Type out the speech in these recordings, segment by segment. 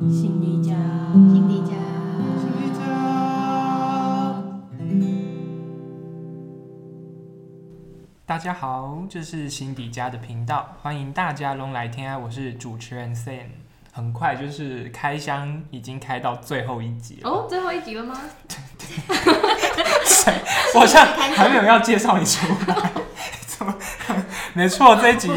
心底家，心底家，心底家。大家好，这是心底家的频道，欢迎大家拢来听啊！我是主持人 Sam。很快就是开箱，已经开到最后一集了。哦，最后一集了吗？我好像还没有要介绍你出来。怎么？没错，这一集，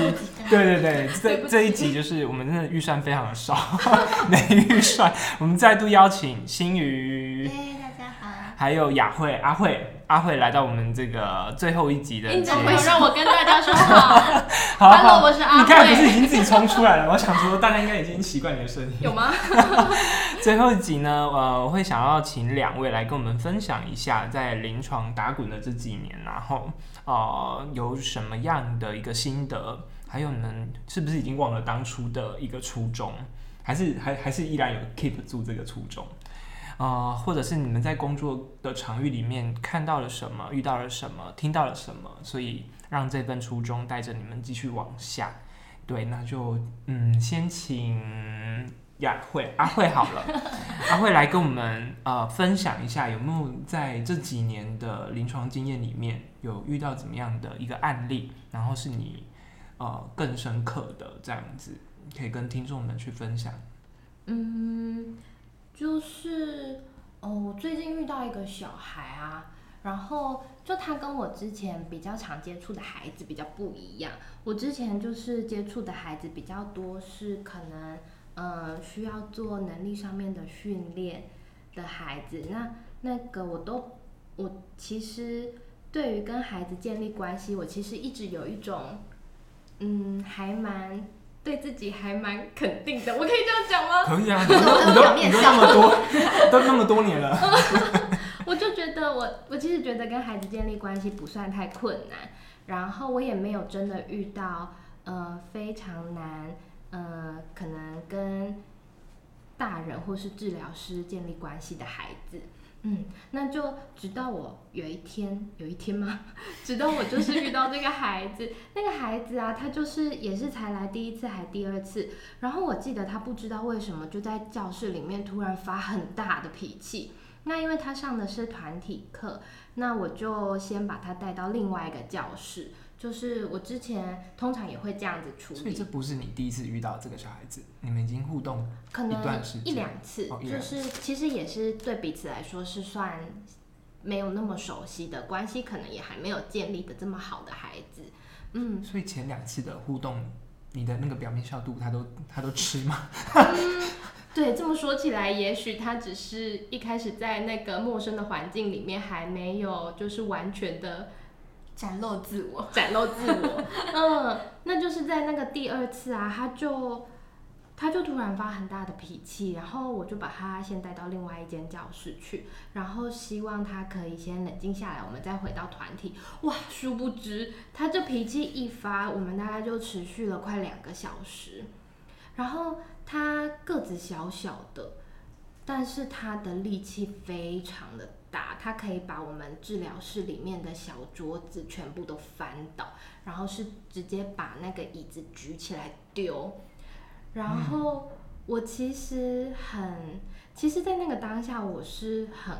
对对对，这这一集就是我们真的预算非常的少，没预算。我们再度邀请新宇，大家好，还有雅慧、阿慧。阿慧来到我们这个最后一集的你怎么没有让我跟大家说 好？好，Hello，我是阿慧。你看，不是已经自己冲出来了？我想说，大家应该已经习惯你的声音。有吗？最后一集呢，呃，我会想要请两位来跟我们分享一下在临床打滚的这几年，然后呃，有什么样的一个心得？还有你们是不是已经忘了当初的一个初衷？还是还还是依然有 keep 住这个初衷？啊、呃，或者是你们在工作的场域里面看到了什么，遇到了什么，听到了什么，所以让这份初衷带着你们继续往下。对，那就嗯，先请雅慧 阿慧好了，阿慧来跟我们呃分享一下，有没有在这几年的临床经验里面有遇到怎么样的一个案例，然后是你呃更深刻的这样子，可以跟听众们去分享。嗯。就是哦，我最近遇到一个小孩啊，然后就他跟我之前比较常接触的孩子比较不一样。我之前就是接触的孩子比较多是可能呃需要做能力上面的训练的孩子，那那个我都我其实对于跟孩子建立关系，我其实一直有一种嗯还蛮。对自己还蛮肯定的，我可以这样讲吗？可以啊，你都你都 你都那么多，都那么多年了。我就觉得我我其实觉得跟孩子建立关系不算太困难，然后我也没有真的遇到呃非常难呃可能跟大人或是治疗师建立关系的孩子。嗯，那就直到我有一天，有一天吗？直到我就是遇到这个孩子，那个孩子啊，他就是也是才来第一次还第二次，然后我记得他不知道为什么就在教室里面突然发很大的脾气。那因为他上的是团体课，那我就先把他带到另外一个教室。就是我之前通常也会这样子处理，所以这不是你第一次遇到这个小孩子，你们已经互动一段时间，可能一两次，哦、就是其实也是对彼此来说是算没有那么熟悉的关系，可能也还没有建立的这么好的孩子，嗯，所以前两次的互动，你的那个表面效度他都他都吃吗？嗯，对，这么说起来，也许他只是一开始在那个陌生的环境里面还没有就是完全的。展露自我，展露自我，嗯，那就是在那个第二次啊，他就他就突然发很大的脾气，然后我就把他先带到另外一间教室去，然后希望他可以先冷静下来，我们再回到团体。哇，殊不知他这脾气一发，我们大概就持续了快两个小时。然后他个子小小的，但是他的力气非常的。打他可以把我们治疗室里面的小桌子全部都翻倒，然后是直接把那个椅子举起来丢。然后我其实很，其实，在那个当下我是很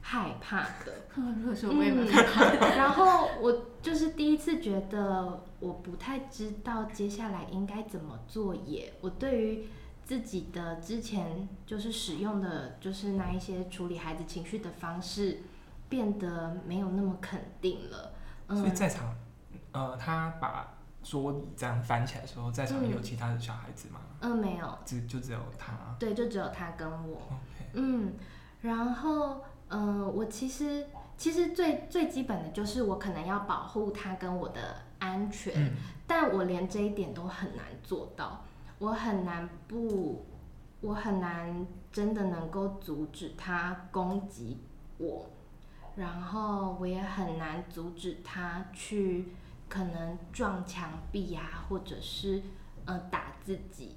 害怕的。如果说我也蛮害怕的。然后我就是第一次觉得我不太知道接下来应该怎么做也，我对于。自己的之前就是使用的，就是那一些处理孩子情绪的方式，变得没有那么肯定了。嗯、所以在场，呃，他把桌椅这样翻起来的时候，在场有其他的小孩子吗？嗯，嗯没有，只就只有他。对，就只有他跟我。嗯，然后，嗯、呃，我其实其实最最基本的就是我可能要保护他跟我的安全，嗯、但我连这一点都很难做到。我很难不，我很难真的能够阻止他攻击我，然后我也很难阻止他去可能撞墙壁呀、啊，或者是呃打自己，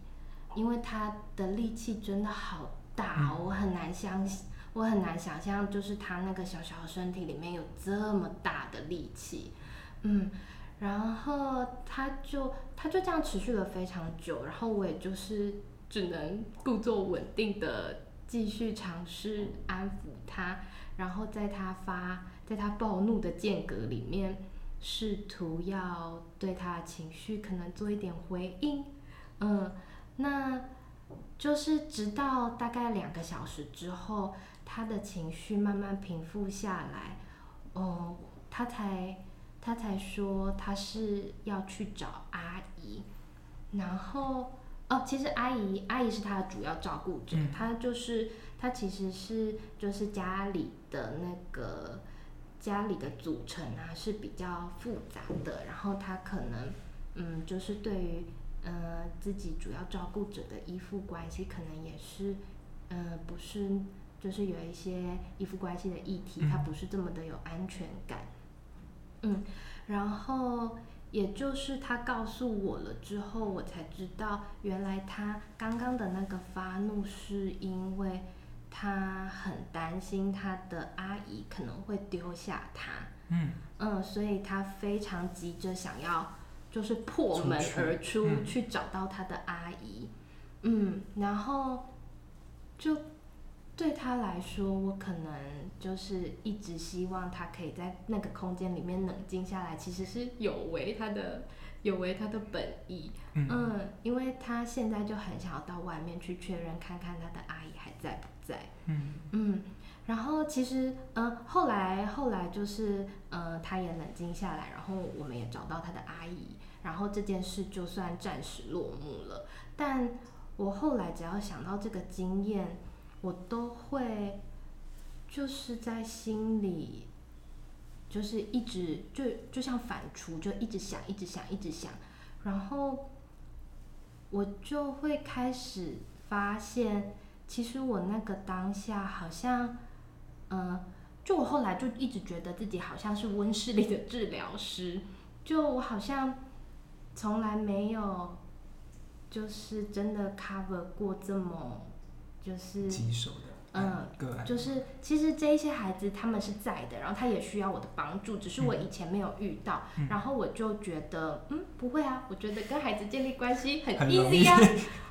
因为他的力气真的好大，我很难相信，我很难想象，就是他那个小小的身体里面有这么大的力气，嗯。然后他就他就这样持续了非常久，然后我也就是只能故作稳定的继续尝试安抚他，然后在他发在他暴怒的间隔里面，试图要对他的情绪可能做一点回应。嗯，那就是直到大概两个小时之后，他的情绪慢慢平复下来，哦、他才他才说他是要去找阿姨，然后。哦，其实阿姨阿姨是他的主要照顾者，嗯、他就是他其实是就是家里的那个家里的组成啊是比较复杂的，然后他可能嗯就是对于呃自己主要照顾者的依附关系，可能也是呃不是就是有一些依附关系的议题，他不是这么的有安全感，嗯，然后。也就是他告诉我了之后，我才知道原来他刚刚的那个发怒是因为他很担心他的阿姨可能会丢下他。嗯嗯，所以他非常急着想要就是破门而出，出去找到他的阿姨。嗯，然后就。对他来说，我可能就是一直希望他可以在那个空间里面冷静下来，其实是有违他的有违他的本意。嗯，嗯，因为他现在就很想要到外面去确认，看看他的阿姨还在不在。嗯嗯，然后其实，嗯，后来后来就是，嗯，他也冷静下来，然后我们也找到他的阿姨，然后这件事就算暂时落幕了。但我后来只要想到这个经验。我都会，就是在心里，就是一直就就像反刍，就一直想，一直想，一直想，然后我就会开始发现，其实我那个当下好像，嗯，就我后来就一直觉得自己好像是温室里的治疗师，就我好像从来没有，就是真的 cover 过这么。就是棘手的，嗯，就是其实这一些孩子他们是在的，然后他也需要我的帮助，只是我以前没有遇到，嗯、然后我就觉得，嗯，不会啊，我觉得跟孩子建立关系很 easy 呀、啊，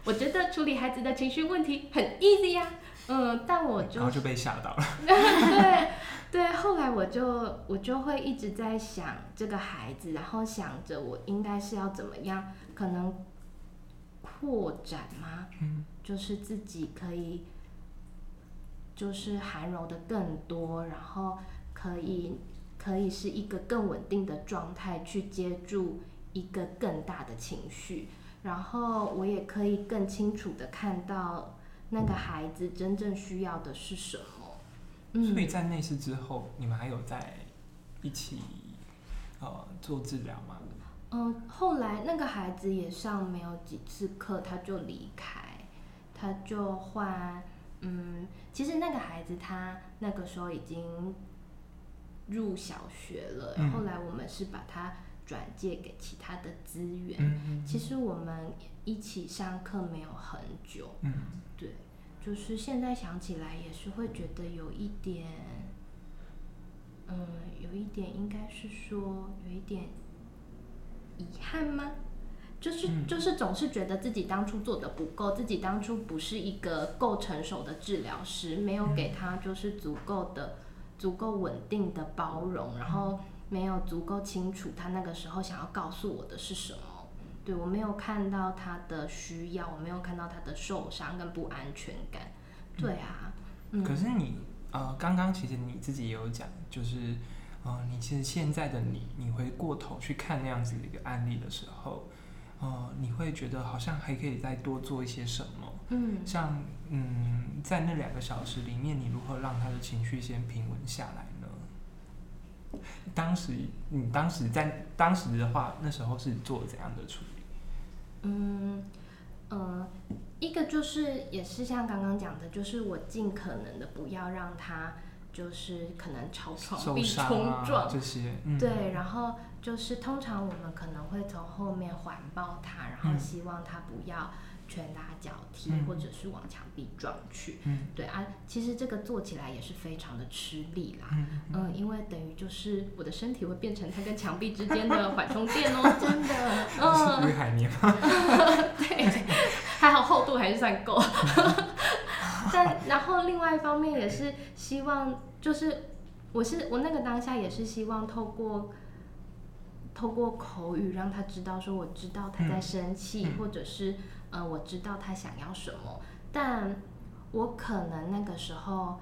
我觉得处理孩子的情绪问题很 easy 呀、啊，嗯，但我就然后就被吓到了，对对，后来我就我就会一直在想这个孩子，然后想着我应该是要怎么样，可能扩展吗？嗯。就是自己可以，就是含容的更多，然后可以可以是一个更稳定的状态去接住一个更大的情绪，然后我也可以更清楚的看到那个孩子真正需要的是什么。嗯，所以在那次之后，你们还有在一起呃做治疗吗？嗯，后来那个孩子也上没有几次课，他就离开。他就换，嗯，其实那个孩子他那个时候已经入小学了，嗯、后来我们是把他转借给其他的资源。其实我们一起上课没有很久，嗯、对，就是现在想起来也是会觉得有一点，嗯，有一点应该是说有一点遗憾吗？就是就是总是觉得自己当初做的不够，自己当初不是一个够成熟的治疗师，没有给他就是足够的、足够稳定的包容，然后没有足够清楚他那个时候想要告诉我的是什么。对，我没有看到他的需要，我没有看到他的受伤跟不安全感。对啊，嗯。可是你呃，刚刚其实你自己也有讲，就是呃，你其实现在的你，你回过头去看那样子的一个案例的时候。哦、呃，你会觉得好像还可以再多做一些什么？嗯，像嗯，在那两个小时里面，你如何让他的情绪先平稳下来呢？当时你当时在当时的话，那时候是做怎样的处理？嗯，呃，一个就是也是像刚刚讲的，就是我尽可能的不要让他就是可能朝床壁冲撞、啊、这些，嗯、对，然后。就是通常我们可能会从后面环抱他，然后希望他不要拳打脚踢，嗯、或者是往墙壁撞去。嗯，对啊，其实这个做起来也是非常的吃力啦。嗯，嗯，因为等于就是我的身体会变成他跟墙壁之间的 缓冲垫哦，真的。嗯，是海绵吗？对。还好厚度还是算够。但然后另外一方面也是希望，就是我是我那个当下也是希望透过透过口语让他知道说我知道他在生气，嗯、或者是呃我知道他想要什么，但我可能那个时候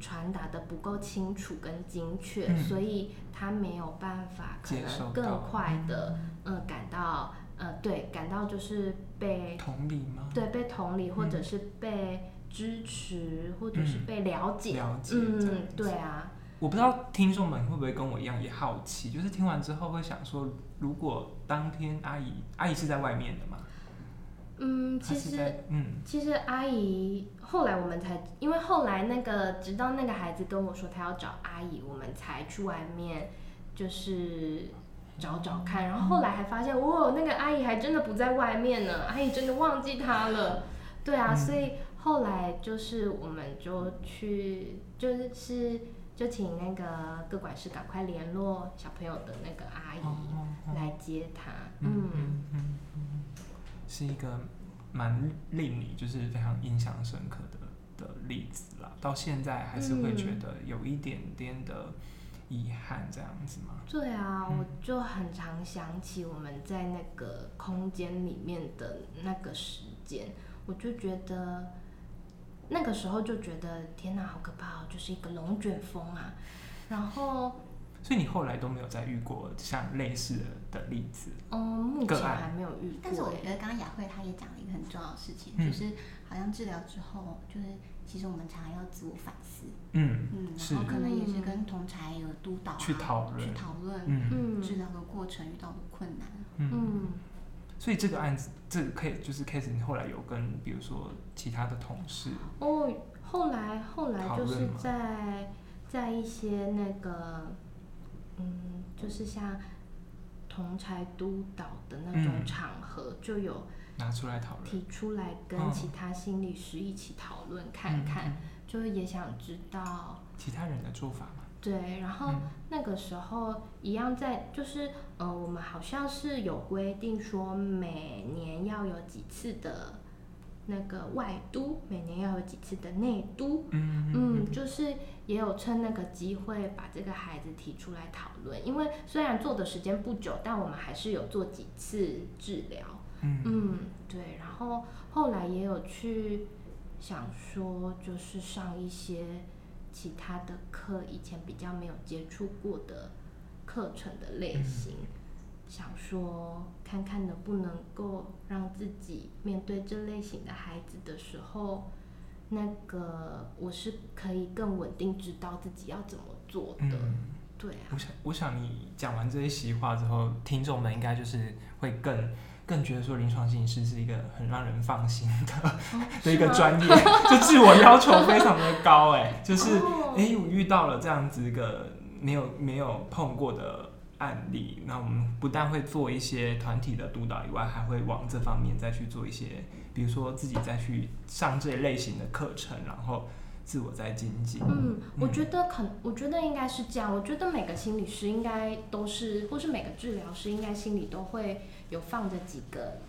传达的不够清楚跟精确，嗯、所以他没有办法可能更快的嗯、呃、感到呃对感到就是被同理吗？对，被同理或者是被。支持或者是被了解，嗯、了解，嗯，对啊。我不知道听众们会不会跟我一样也好奇，就是听完之后会想说，如果当天阿姨，阿姨是在外面的吗？嗯，其实，嗯，其实阿姨后来我们才，因为后来那个直到那个孩子跟我说他要找阿姨，我们才去外面就是找找看，然后后来还发现，哇，那个阿姨还真的不在外面呢，阿姨真的忘记他了，对啊，嗯、所以。后来就是，我们就去，就是就请那个各管事赶快联络小朋友的那个阿姨来接他。嗯嗯嗯嗯，是一个蛮令你就是非常印象深刻的的例子啦。到现在还是会觉得有一点点的遗憾，这样子吗？对啊，我就很常想起我们在那个空间里面的那个时间，我就觉得。那个时候就觉得天哪，好可怕哦，就是一个龙卷风啊。然后，所以你后来都没有再遇过像类似的例子？嗯，目前还没有遇过。但是我觉得刚刚雅慧她也讲了一个很重要的事情，嗯、就是好像治疗之后，就是其实我们常常要自我反思。嗯嗯，然后可能也是跟同才有督导、啊、去讨论，去讨论嗯治疗的过程遇到的困难。嗯。嗯所以这个案子，这个 case 就是 case，你后来有跟比如说其他的同事哦，后来后来就是在在一些那个嗯，就是像同才督导的那种场合，就有拿出来讨论，提出来跟其他心理师一起讨论看看，嗯、就是也想知道其他人的做法嘛。对，然后那个时候一样在，就是呃，我们好像是有规定说每年要有几次的那个外督，每年要有几次的内督，嗯嗯，就是也有趁那个机会把这个孩子提出来讨论，因为虽然做的时间不久，但我们还是有做几次治疗，嗯。嗯，对，然后后来也有去想说，就是上一些。其他的课以前比较没有接触过的课程的类型，嗯、想说看看能不能够让自己面对这类型的孩子的时候，那个我是可以更稳定知道自己要怎么做的。嗯、对啊。我想，我想你讲完这些席话之后，听众们应该就是会更。更觉得说临床心理师是一个很让人放心的、哦、的一个专业，就自我要求非常的高哎，就是哎、我遇到了这样子一个没有没有碰过的案例，那我们不但会做一些团体的督导以外，还会往这方面再去做一些，比如说自己再去上这类型的课程，然后自我在精进。嗯，我觉得可，我觉得应该是这样。我觉得每个心理师应该都是，或是每个治疗师应该心里都会。有放着几个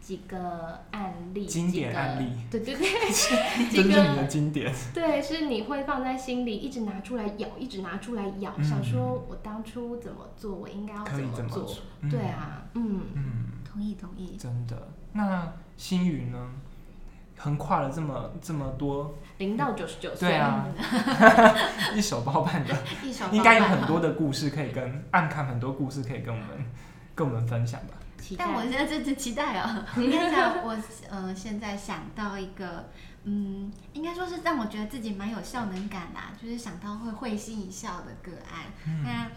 几个案例，经典案例，对对对，这是你的经典。对，是你会放在心里，一直拿出来咬，一直拿出来咬，嗯、想说我当初怎么做，我应该要怎么做？对啊，嗯嗯，同意同意。真的，那星云呢？横跨了这么这么多，零到九十九岁，对啊，一手包办的，一手应该有很多的故事可以跟暗看，很多故事可以跟我们。跟我们分享吧。但我现在真的期待 哦。我跟你讲，我呃现在想到一个，嗯，应该说是让我觉得自己蛮有效能感啦，就是想到会会心一笑的个案。嗯、那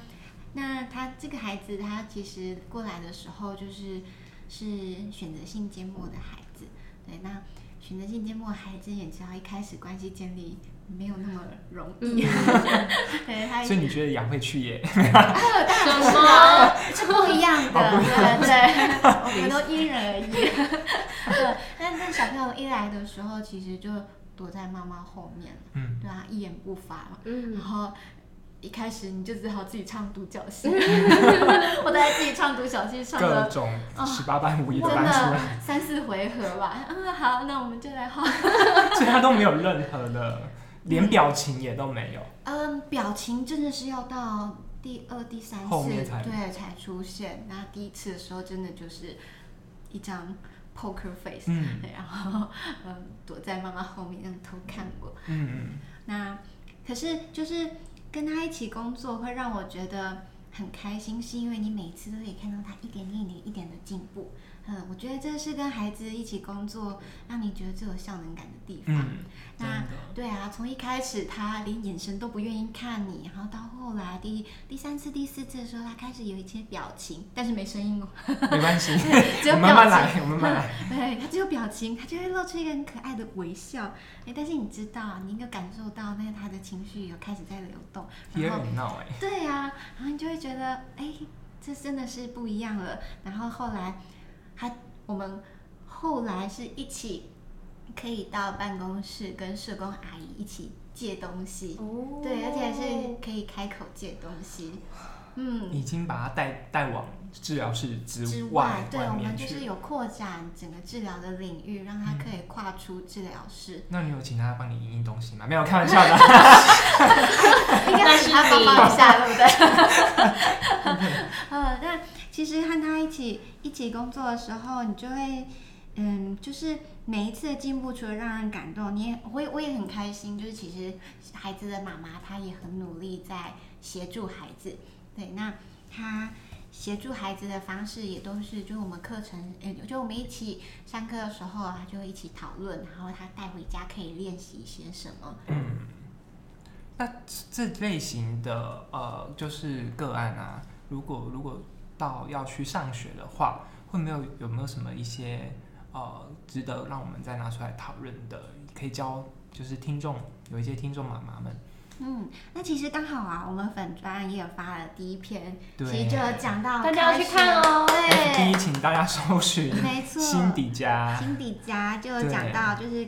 那他这个孩子，他其实过来的时候就是是选择性缄默的孩子。对，那选择性缄默孩子也知道，一开始关系建立。没有那么容易，所以你觉得杨会去耶？什么？是不一样的，对对，我们都因人而异。对，但但小朋友一来的时候，其实就躲在妈妈后面，嗯，对啊，一言不发嘛，嗯，然后一开始你就只好自己唱独角戏，我都在自己唱独角戏，唱各种十八般武艺都搬出来，三四回合吧。嗯，好，那我们就来画。所以他都没有任何的，连表情也都没有。嗯，表情真的是要到第二、第三次才对才出现。那第一次的时候，真的就是一张 poker face，嗯，然后嗯躲在妈妈后面，偷看我。嗯嗯。那可是就是。跟他一起工作会让我觉得很开心，是因为你每次都可以看到他一点一点一点的进步。嗯，我觉得这是跟孩子一起工作让你觉得最有效能感的地方。嗯，那对啊，从一开始他连眼神都不愿意看你，然后到后来第第三次、第四次的时候，他开始有一些表情，但是没声音哦。没关系，只有表情。慢慢来，我们慢慢来。对，他只有表情，他就会露出一个很可爱的微笑。哎，但是你知道，你应该感受到那个他的情绪有开始在流动。然后也很闹哎。对呀，然后你就会觉得，哎，这真的是不一样了。然后后来。他我们后来是一起可以到办公室跟社工阿姨一起借东西，哦、对，而且是可以开口借东西。嗯，已经把他带带往治疗室之外，之外对，我们就是有扩展整个治疗的领域，让他可以跨出治疗室。嗯、那你有请他帮你印印东西吗？没有，开玩笑的。应该是他帮忙一下，对不对？其实和他一起一起工作的时候，你就会，嗯，就是每一次的进步，除了让人感动，你也我也我也很开心。就是其实孩子的妈妈，她也很努力在协助孩子。对，那他协助孩子的方式也都是，就是我们课程，就我们一起上课的时候啊，就一起讨论，然后他带回家可以练习一些什么。嗯，那这类型的呃，就是个案啊，如果如果。到要去上学的话，会没有有没有什么一些呃值得让我们再拿出来讨论的，可以教就是听众有一些听众妈妈们。嗯，那其实刚好啊，我们粉专也有发了第一篇，其实就有讲到大家要去看哦。对，第一请大家搜寻，没错，心底家，心底家就有讲到就是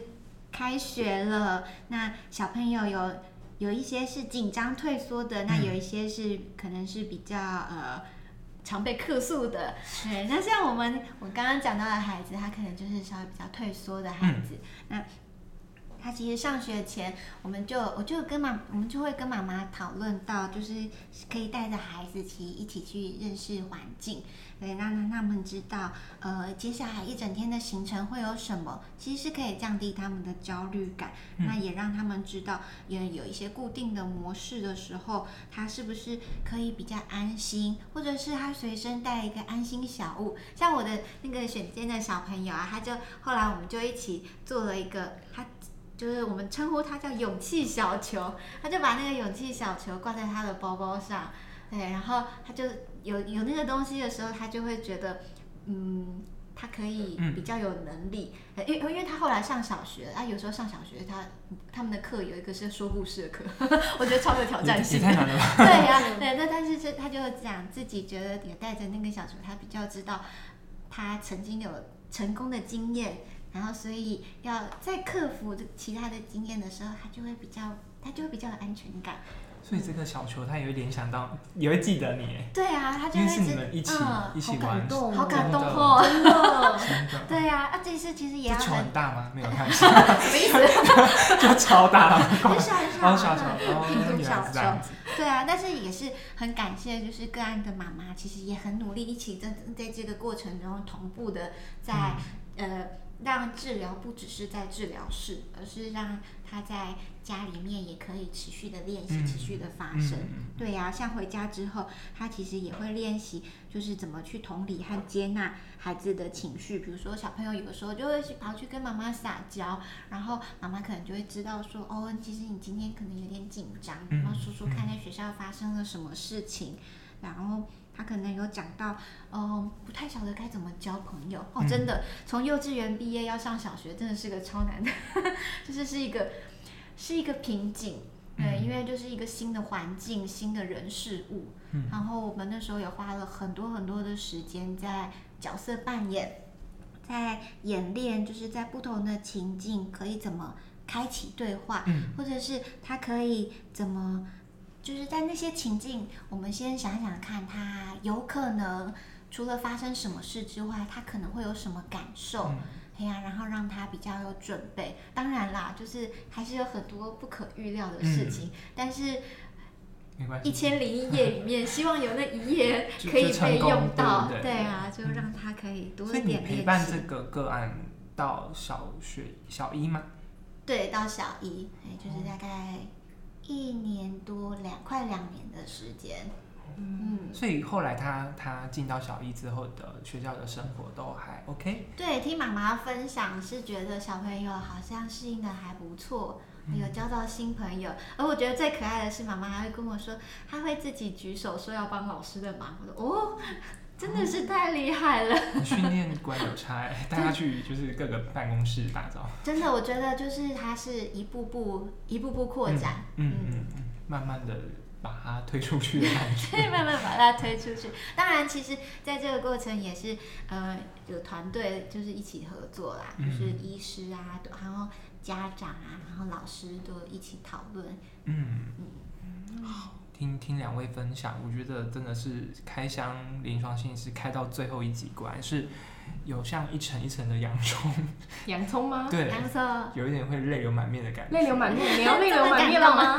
开学了，那小朋友有有一些是紧张退缩的，嗯、那有一些是可能是比较呃。常被客诉的，对，那像我们我刚刚讲到的孩子，他可能就是稍微比较退缩的孩子，嗯、那他其实上学前，我们就我就跟妈，我们就会跟妈妈讨论到，就是可以带着孩子其实一起去认识环境。对，让让他们知道，呃，接下来一整天的行程会有什么，其实是可以降低他们的焦虑感。嗯、那也让他们知道，也有一些固定的模式的时候，他是不是可以比较安心，或者是他随身带一个安心小物。像我的那个选间的小朋友啊，他就后来我们就一起做了一个，他就是我们称呼他叫勇气小球，他就把那个勇气小球挂在他的包包上。对，然后他就有有那个东西的时候，他就会觉得，嗯，他可以比较有能力。因为因为他后来上小学，他有时候上小学，他他们的课有一个是说故事的课，我觉得超有挑战性。太难了？对呀、啊，对，那但是这他就讲自己觉得也带着那个小球，他比较知道他曾经有成功的经验，然后所以要在克服其他的经验的时候，他就会比较他就会比较有安全感。所以这个小球，他也会联想到，也会记得你。对啊，他就会是你们一起一起玩，好感动哦，真的。对呀，啊，这次其实也要。球很大吗？没有看。什么意思？就超大。很小很小，小球，哦，小球。对啊，但是也是很感谢，就是个案的妈妈，其实也很努力，一起在在这个过程中同步的在呃。让治疗不只是在治疗室，而是让他在家里面也可以持续的练习，嗯、持续的发生。嗯、对呀、啊，像回家之后，他其实也会练习，就是怎么去同理和接纳孩子的情绪。比如说，小朋友有的时候就会跑去跟妈妈撒娇，然后妈妈可能就会知道说，哦，其实你今天可能有点紧张，然后说说看在学校发生了什么事情，然后。他可能有讲到，嗯，不太晓得该怎么交朋友哦。真的，从幼稚园毕业要上小学，真的是个超难的，就是是一个是一个瓶颈。对，因为就是一个新的环境、新的人事物。嗯。然后我们那时候也花了很多很多的时间在角色扮演，在演练，就是在不同的情境可以怎么开启对话，嗯，或者是他可以怎么。就是在那些情境，我们先想想看，他有可能除了发生什么事之外，他可能会有什么感受。嗯哎呀，然后让他比较有准备。当然啦，就是还是有很多不可预料的事情，嗯、但是一千零一夜里面，希望有那一夜可以被用到。对，对，对啊，就让他可以多一点练习。你陪伴这个个案到小学小一吗？对，到小一，哎，就是大概一年多两快两年的时间。嗯，所以后来他他进到小一之后的学校的生活都还 OK。对，听妈妈分享是觉得小朋友好像适应的还不错，有交到新朋友。嗯、而我觉得最可爱的是妈妈还会跟我说，他会自己举手说要帮老师的忙。我说哦，真的是太厉害了。训练果然有差，带他去就是各个办公室打造。真的，我觉得就是他是一步步一步步扩展，嗯嗯，嗯，嗯，慢慢的。把它推出去的感觉，对，慢慢把它推出去。当然，其实在这个过程也是，呃，有团队就是一起合作啦，嗯、就是医师啊，然后家长啊，然后老师都一起讨论。嗯嗯，好，听听两位分享，我觉得真的是开箱临床心理师开到最后一集，果然是。有像一层一层的洋葱，洋葱吗？对，洋葱有一点会泪流满面的感觉。泪流满面，你要泪流满面了吗？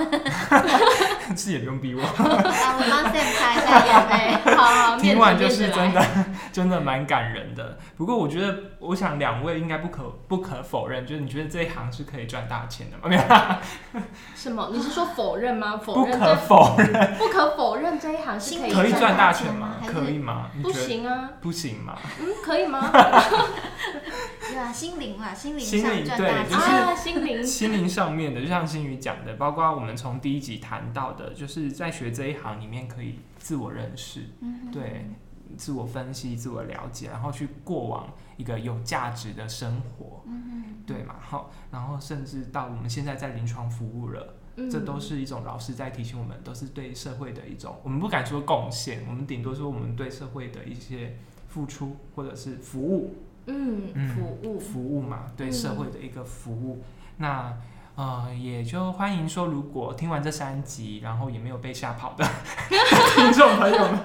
是也不用逼我。好，我帮 Sam 擦一下眼泪。好，听完就是真的，真的蛮感人的。不过我觉得，我想两位应该不可不可否认，就是你觉得这一行是可以赚大钱的吗？没有。什么？你是说否认吗？否认？不可否认。不可否认这一行是可以可以赚大钱吗？可以吗？不行啊。不行吗？嗯，可以吗？对啊，心灵啊，心灵上赚大钱。对，就是心灵心灵上面的，就像心宇讲的，包括我们从第一集谈到的，就是在学这一行里面可以自我认识，嗯、对，自我分析、自我了解，然后去过往一个有价值的生活，嗯、对嘛？好，然后甚至到我们现在在临床服务了，嗯、这都是一种老师在提醒我们，都是对社会的一种，我们不敢说贡献，我们顶多说我们对社会的一些。付出或者是服务，嗯，服务服务嘛，对社会的一个服务。嗯、那呃，也就欢迎说，如果听完这三集，然后也没有被吓跑的 听众朋友们，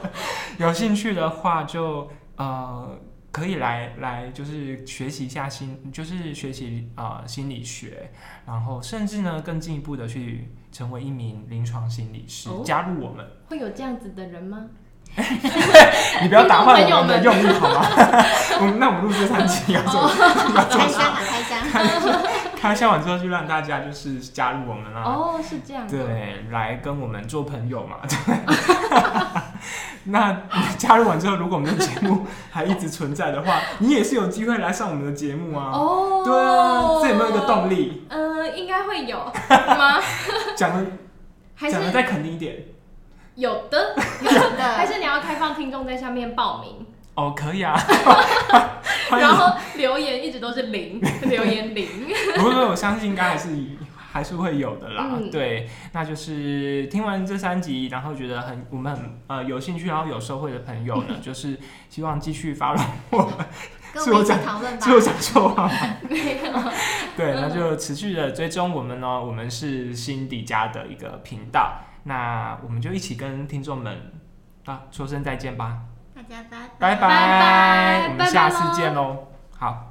有兴趣的话就，就呃可以来来，就是学习一下心，就是学习啊、呃、心理学，然后甚至呢更进一步的去成为一名临床心理师，哦、加入我们。会有这样子的人吗？你不要打坏我们的用意好吗？我们那我们录这三集要做，要做开箱啊，开箱！开箱完之后就让大家就是加入我们啦。哦，是这样。对，来跟我们做朋友嘛。对。那加入完之后，如果我们的节目还一直存在的话，你也是有机会来上我们的节目啊。哦。对啊，这有没有一个动力？呃，应该会有吗？讲的，讲的再肯定一点。有的，有的，还是你要开放听众在下面报名？哦，可以啊。然后留言一直都是零，留言零。不过我相信应该还是还是会有的啦。嗯、对，那就是听完这三集，然后觉得很我们很呃有兴趣，然后有收获的朋友呢，就是希望继续 follow 我们。跟我们一起讨论吧。是我讲错话吗？没有。对，那就持续的追踪我们呢。我们是辛迪家的一个频道。那我们就一起跟听众们啊说声再见吧，大家拜拜。拜拜，我们下次见喽，好。